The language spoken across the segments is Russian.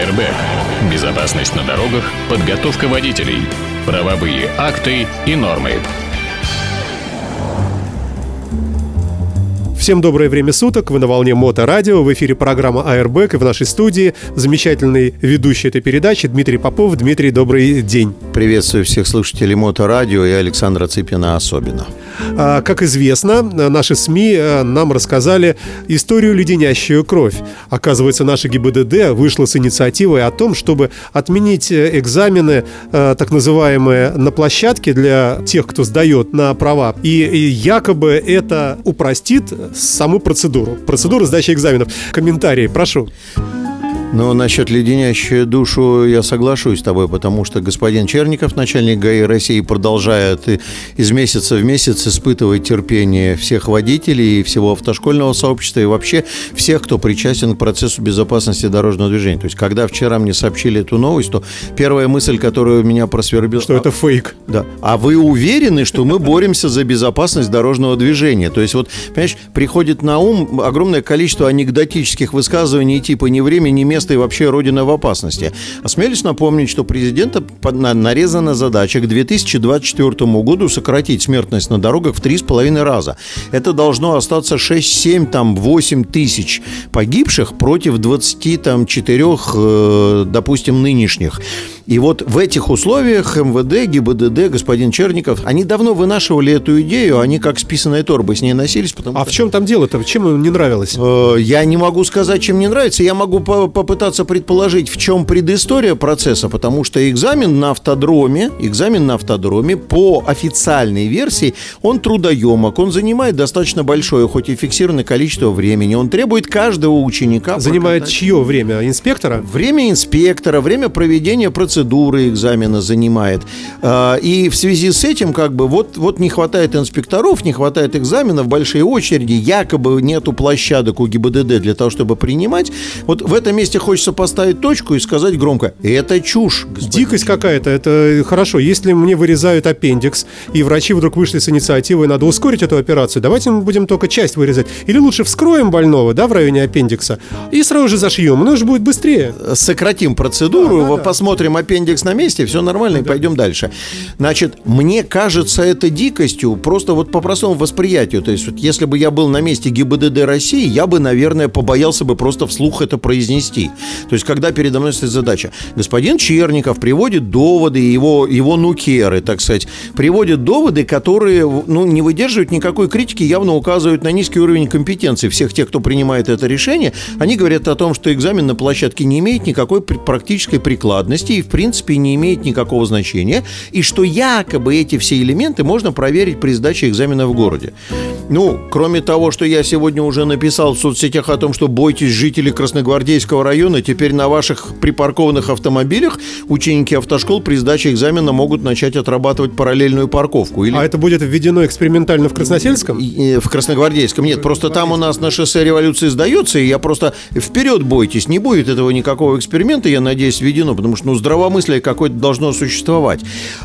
АРБ. Безопасность на дорогах, подготовка водителей, правовые акты и нормы. Всем доброе время суток, вы на волне Моторадио, в эфире программа Airbag и в нашей студии замечательный ведущий этой передачи Дмитрий Попов. Дмитрий, добрый день. Приветствую всех слушателей Моторадио и Александра Цыпина особенно. А, как известно, наши СМИ э, нам рассказали историю «Леденящую кровь». Оказывается, наша ГИБДД вышла с инициативой о том, чтобы отменить э, экзамены, э, так называемые, на площадке для тех, кто сдает на права. И якобы это упростит саму процедуру, процедуру сдачи экзаменов. Комментарии, прошу. Но насчет леденящую душу я соглашусь с тобой, потому что господин Черников, начальник ГАИ России, продолжает из месяца в месяц испытывать терпение всех водителей и всего автошкольного сообщества и вообще всех, кто причастен к процессу безопасности дорожного движения. То есть, когда вчера мне сообщили эту новость, то первая мысль, которая у меня просвербила... Что это фейк. Да. А вы уверены, что мы боремся за безопасность дорожного движения? То есть, вот, понимаешь, приходит на ум огромное количество анекдотических высказываний типа «ни время, ни место место и вообще Родина в опасности. Осмелюсь напомнить, что президента нарезана задача к 2024 году сократить смертность на дорогах в 3,5 раза. Это должно остаться 6, 7, там, 8 тысяч погибших против 24, э, допустим, нынешних. И вот в этих условиях МВД, ГИБДД, господин Черников, они давно вынашивали эту идею, они как списанные торбы с ней носились. Потому а что... в чем там дело-то? Чем им не нравилось? Э, я не могу сказать, чем не нравится. Я могу попытаться предположить, в чем предыстория процесса, потому что экзамен на автодроме, экзамен на автодроме по официальной версии, он трудоемок, он занимает достаточно большое, хоть и фиксированное количество времени, он требует каждого ученика. Занимает прокатать. чье время? Инспектора? Время инспектора, время проведения процедуры экзамена занимает. А, и в связи с этим, как бы, вот, вот не хватает инспекторов, не хватает экзаменов, большие очереди, якобы нету площадок у ГИБДД для того, чтобы принимать. Вот в этом месте хочется поставить точку и сказать громко, это чушь. Дикость какая-то, это хорошо. Если мне вырезают аппендикс, и врачи вдруг вышли с инициативой, надо ускорить эту операцию, давайте мы будем только часть вырезать. Или лучше вскроем больного, да, в районе аппендикса, и сразу же зашьем, но же будет быстрее. Сократим процедуру, да, да, посмотрим да аппендикс на месте, все нормально, и пойдем дальше. Значит, мне кажется это дикостью, просто вот по простому восприятию. То есть, вот если бы я был на месте ГИБДД России, я бы, наверное, побоялся бы просто вслух это произнести. То есть, когда передо мной стоит задача, господин Черников приводит доводы, его, его нукеры, так сказать, приводит доводы, которые, ну, не выдерживают никакой критики, явно указывают на низкий уровень компетенции всех тех, кто принимает это решение. Они говорят о том, что экзамен на площадке не имеет никакой практической прикладности и, в принципе не имеет никакого значения, и что якобы эти все элементы можно проверить при сдаче экзамена в городе. Ну, кроме того, что я сегодня уже написал в соцсетях о том, что бойтесь жителей Красногвардейского района, теперь на ваших припаркованных автомобилях ученики автошкол при сдаче экзамена могут начать отрабатывать параллельную парковку. Или... А это будет введено экспериментально в Красносельском? В Красногвардейском. Нет, просто там у нас на шоссе революции сдается, и я просто вперед бойтесь, не будет этого никакого эксперимента, я надеюсь, введено, потому что, ну, здраво здравомыслие какое-то должно существовать.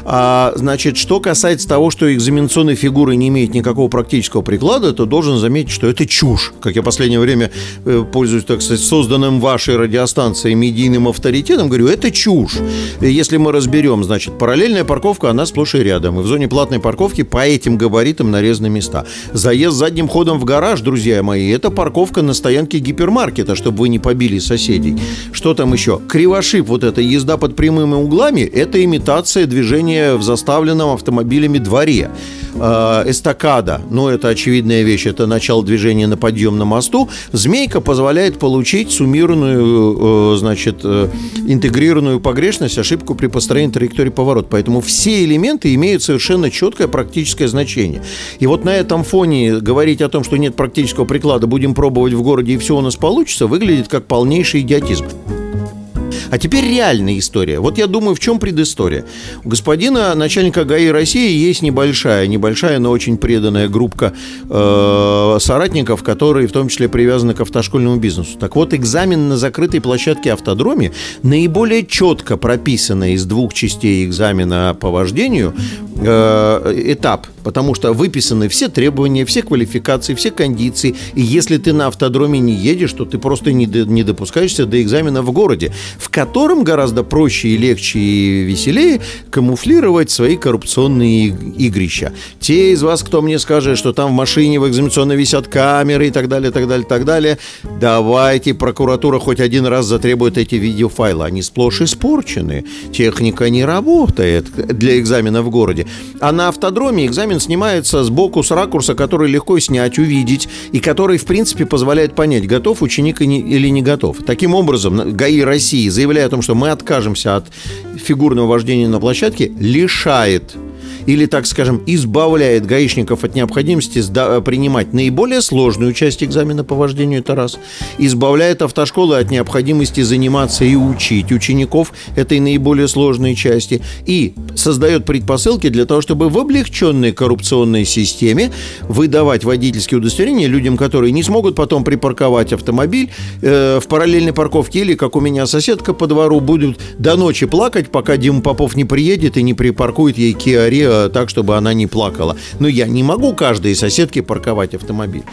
А, значит, что касается того, что экзаменационные фигуры не имеют никакого практического приклада, то должен заметить, что это чушь. Как я в последнее время э, пользуюсь, так сказать, созданным вашей радиостанцией медийным авторитетом, говорю, это чушь. Если мы разберем, значит, параллельная парковка, она сплошь и рядом. И в зоне платной парковки по этим габаритам нарезаны места. Заезд задним ходом в гараж, друзья мои, это парковка на стоянке гипермаркета, чтобы вы не побили соседей. Что там еще? Кривошип, вот это езда под прямым прямыми углами – это имитация движения в заставленном автомобилями дворе. Э, эстакада, ну, это очевидная вещь, это начало движения на подъемном мосту. Змейка позволяет получить суммированную, э, значит, э, интегрированную погрешность, ошибку при построении траектории поворота. Поэтому все элементы имеют совершенно четкое практическое значение. И вот на этом фоне говорить о том, что нет практического приклада, будем пробовать в городе и все у нас получится, выглядит как полнейший идиотизм. А теперь реальная история. Вот я думаю, в чем предыстория. У господина начальника ГАИ России есть небольшая, небольшая, но очень преданная группа э, соратников, которые в том числе привязаны к автошкольному бизнесу. Так вот, экзамен на закрытой площадке автодроме наиболее четко прописанный из двух частей экзамена по вождению э, этап, потому что выписаны все требования, все квалификации, все кондиции. И если ты на автодроме не едешь, то ты просто не, не допускаешься до экзамена в городе, в котором гораздо проще и легче и веселее камуфлировать свои коррупционные игрища. Те из вас, кто мне скажет, что там в машине в экзаменационной висят камеры и так далее, так далее, так далее, давайте прокуратура хоть один раз затребует эти видеофайлы. Они сплошь испорчены. Техника не работает для экзамена в городе. А на автодроме экзамен снимается сбоку с ракурса, который легко снять, увидеть, и который, в принципе, позволяет понять, готов ученик или не готов. Таким образом, ГАИ России, заявляя о том, что мы откажемся от фигурного вождения на площадке, лишает или, так скажем, избавляет гаишников от необходимости принимать наиболее сложную часть экзамена по вождению, это раз. Избавляет автошколы от необходимости заниматься и учить учеников этой наиболее сложной части. И создает предпосылки для того, чтобы в облегченной коррупционной системе выдавать водительские удостоверения людям, которые не смогут потом припарковать автомобиль э, в параллельной парковке или, как у меня соседка по двору, будут до ночи плакать, пока Дима Попов не приедет и не припаркует ей Kia Rio Э, так, чтобы она не плакала. Но я не могу каждой соседке парковать автомобиль.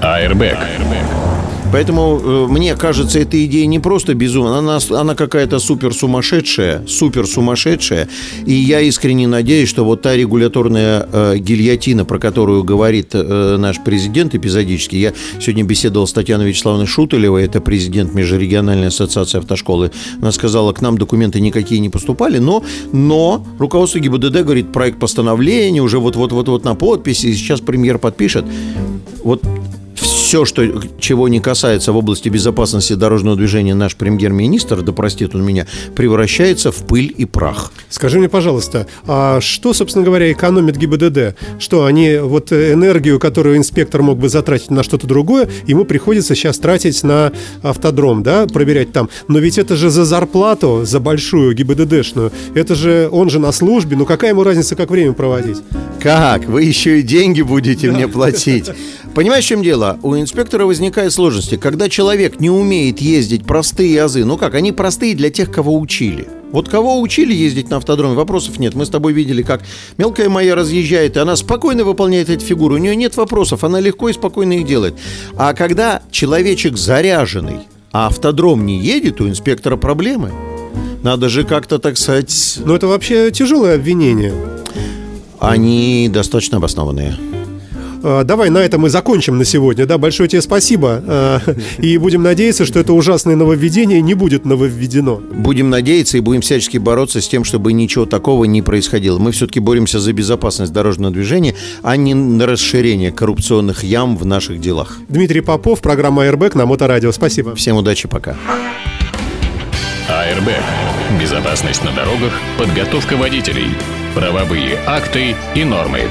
Airbag. Поэтому э, мне кажется, эта идея не просто безумная, она, она какая-то супер сумасшедшая, супер сумасшедшая. И я искренне надеюсь, что вот та регуляторная э, гильотина, про которую говорит э, наш президент эпизодически, я сегодня беседовал с Татьяной Вячеславовной Шутулевой, это президент Межрегиональной ассоциации автошколы. Она сказала, к нам документы никакие не поступали, но, но руководство ГИБДД говорит, проект постановления уже вот-вот-вот-вот на подписи, сейчас премьер подпишет. Вот все, что, чего не касается в области безопасности дорожного движения наш премьер-министр, да простит он меня, превращается в пыль и прах. Скажи мне, пожалуйста, а что, собственно говоря, экономит ГИБДД? Что они вот энергию, которую инспектор мог бы затратить на что-то другое, ему приходится сейчас тратить на автодром, да, проверять там. Но ведь это же за зарплату, за большую ГИБДДшную. Это же, он же на службе, ну какая ему разница, как время проводить? Как? Вы еще и деньги будете мне платить. Понимаешь, в чем дело? У инспектора возникают сложности. Когда человек не умеет ездить простые азы, ну как, они простые для тех, кого учили. Вот кого учили ездить на автодроме, вопросов нет. Мы с тобой видели, как мелкая моя разъезжает, и она спокойно выполняет эти фигуры. У нее нет вопросов, она легко и спокойно их делает. А когда человечек заряженный, а автодром не едет, у инспектора проблемы. Надо же как-то, так сказать... Ну, это вообще тяжелое обвинение. Они достаточно обоснованные. А, давай на этом мы закончим на сегодня. Да, большое тебе спасибо. А, и будем надеяться, что это ужасное нововведение не будет нововведено. Будем надеяться и будем всячески бороться с тем, чтобы ничего такого не происходило. Мы все-таки боремся за безопасность дорожного движения, а не на расширение коррупционных ям в наших делах. Дмитрий Попов, программа Airbag на Моторадио. Спасибо. Всем удачи, пока. Airbag. Безопасность на дорогах, подготовка водителей, правовые акты и нормы.